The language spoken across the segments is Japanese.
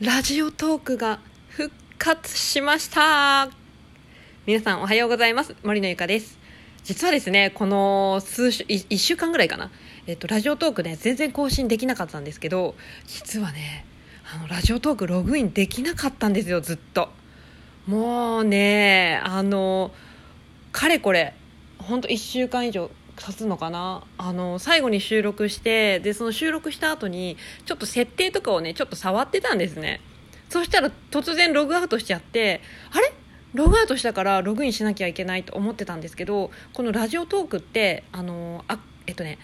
ラジオトークが復活しました。皆さんおはようございます。森のゆかです。実はですねこの数週1週間ぐらいかな、えっと、ラジオトークね全然更新できなかったんですけど実はねあのラジオトークログインできなかったんですよずっと。もうねあのかれこれほんと1週間以上経つのかな？あの最後に収録してでその収録した後にちょっと設定とかをねちょっと触ってたんですね。そしたら突然ログアウトしちゃってあれ？ログアウトしたからログインしなきゃいけないと思ってたんですけどこのラジオトークってあのあえっとね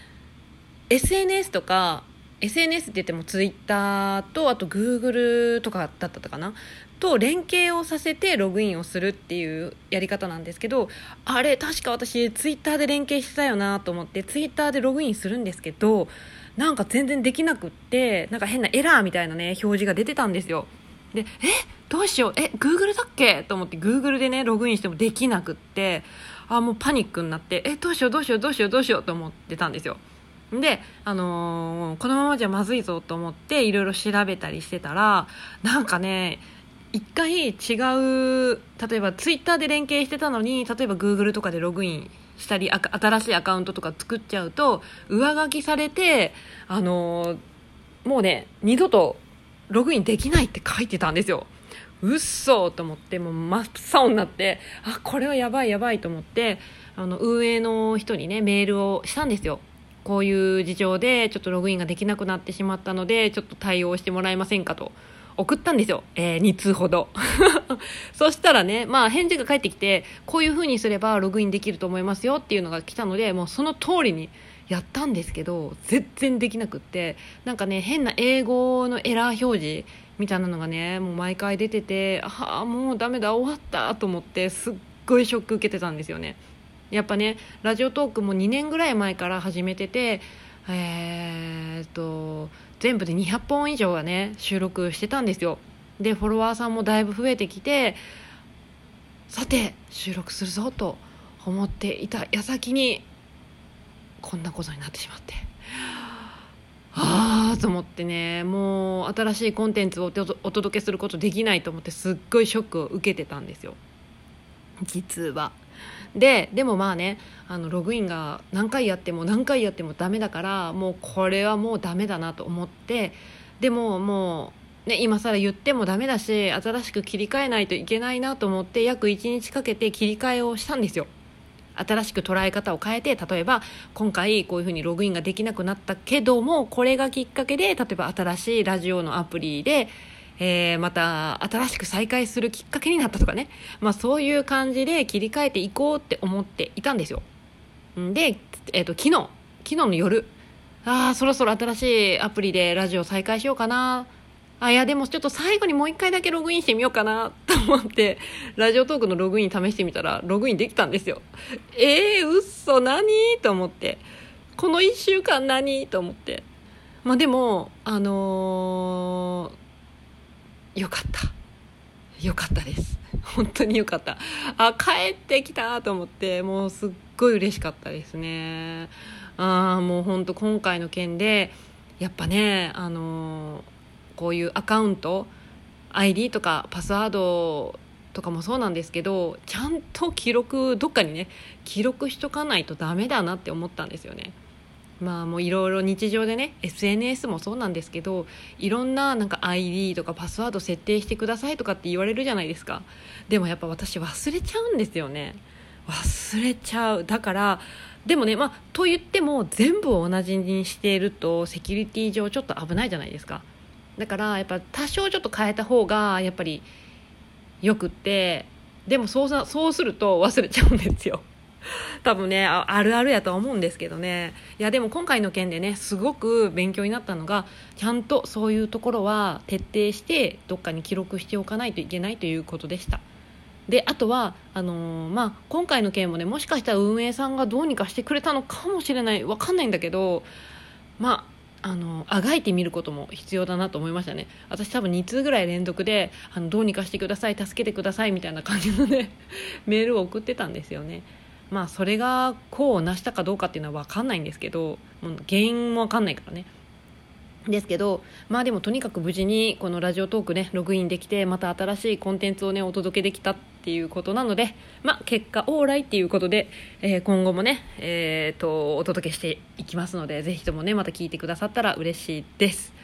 SNS とか SNS って言っても Twitter とあと Google とかだったかな？と連携をさせてログインをするっていうやり方なんですけどあれ確か私 Twitter で連携してたよなと思って Twitter でログインするんですけどなんか全然できなくってなんか変なエラーみたいなね表示が出てたんですよ。でえ？どうしよう？え？Google だっけ？と思って Google でねログインしてもできなくってあもうパニックになってえ？どうしよう？どうしよう？どうしよう？どうしよう？と思ってたんですよ。で、あのー、このままじゃまずいぞと思っていろいろ調べたりしてたらなんかね一回違う例えばツイッターで連携してたのに例えばグーグルとかでログインしたり新しいアカウントとか作っちゃうと上書きされて、あの、もうね二度とログインできないって書いてたんですよ。うっそと思ってもう真っ青になってあこれはやばいやばいと思ってあの運営の人にねメールをしたんですよこういう事情でちょっとログインができなくなってしまったのでちょっと対応してもらえませんかと送ったんですよ、えー、2通ほど。そしたらね、まあ、返事が返ってきてこういう風にすればログインできると思いますよっていうのが来たのでもうその通りにやったんですけど全然できなくって。なんかね変な英語のエラー表示みたいなのがねもう毎回出ててああもうダメだ終わったと思ってすっごいショック受けてたんですよね。やっぱねラジオトークも2年ぐらい前から始めててえー、っと全部で200本以上はね収録してたんですよ。でフォロワーさんもだいぶ増えてきてさて収録するぞと思っていた矢先にこんなことになってしまって。ああと思ってねもう新しいコンテンツをお届けすることできないと思ってすっごいショックを受けてたんですよ。実は。ででもまあねあのログインが何回やっても何回やってもダメだからもうこれはもうダメだなと思ってでももう、ね、今更言ってもダメだし新しく切り替えないといけないなと思って約1日かけて切り替えをしたんですよ。新しく捉え方を変えて例えば今回こういうふうにログインができなくなったけどもこれがきっかけで例えば新しいラジオのアプリで、えー、また新しく再開するきっかけになったとかね、まあ、そういう感じで切り替えていこうって思っていたんですよ。で、えーと、昨日昨日の夜。ああそろそろ新しいアプリでラジオ再開しようかな。あ、いや、でもちょっと最後にもう一回だけログインしてみようかな。と思って、ラジオトークのログイン試してみたら、ログインできたんですよ。えー、嘘何？と思って。この1週間何？と思って。まあでも、あのー、よかった。よかったです。本当によかった。あ、帰ってきたと思って、もうすっごい嬉しかったですね。ああ、もう本当今回の件で、やっぱね、あのこういうアカウント ID とかパスワードとかもそうなんですけどちゃんと記録どっかにね記録しとかないとダメだなって思ったんですよね。まあもういろいろ日常でね SNS もそうなんですけどいろんななんか ID とかパスワード設定してくださいとかって言われるじゃないですか。でもやっぱ私忘れちゃうんですよね。忘れちゃう。だからでもねまあと言っても全部を同じにしているとセキュリティ上ちょっと危ないじゃないですか。だからやっぱ多少ちょっと変えた方がやっぱりよくってでもそうそうすると忘れちゃうんですよ。多分ねあるあるやとは思うんですけどね。いやでも今回の件でねすごく勉強になったのがちゃんとそういうところは徹底してどっかに記録しておかないといけないということでした。であとはあのー、まあ、今回の件もねもしかしたら運営さんがどうにかしてくれたのかもしれない。わかんないんだけどまああのあがいてみることも必要だなと思いましたね。私多分2通ぐらい連続であのどうにかしてください助けてくださいみたいな感じのねメールを送ってたんですよね。まあそれが功を成したかどうかっていうのは分かんないんですけどもう原因も分かんないからね。ですけどまあでもとにかく無事にこのラジオトークねログインできてまた新しいコンテンツをねお届けできたっていうことなのでまあ結果オーライっていうことで、えー、今後もねえー、とお届けしていきますのでぜひともねまた聞いてくださったら嬉しいです。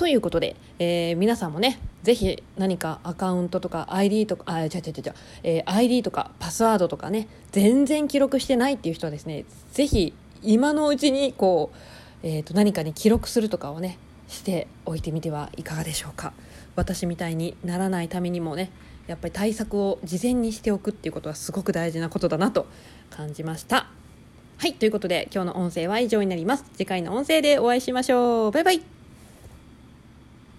ということで、えー、皆さんもねぜひ何かアカウントとか ID とかあ違う違う違う、えー、ID とかパスワードとかね全然記録してないっていう人はですねぜひ今のうちにこうえー、と何かに記録するとかをねしておいてみてはいかがでしょうか。私みたいにならないためにもねやっぱり対策を事前にしておくっていうことはすごく大事なことだなと感じました。はいということで今日の音声は以上になります。次回の音声でお会いしましょう。バイバイ。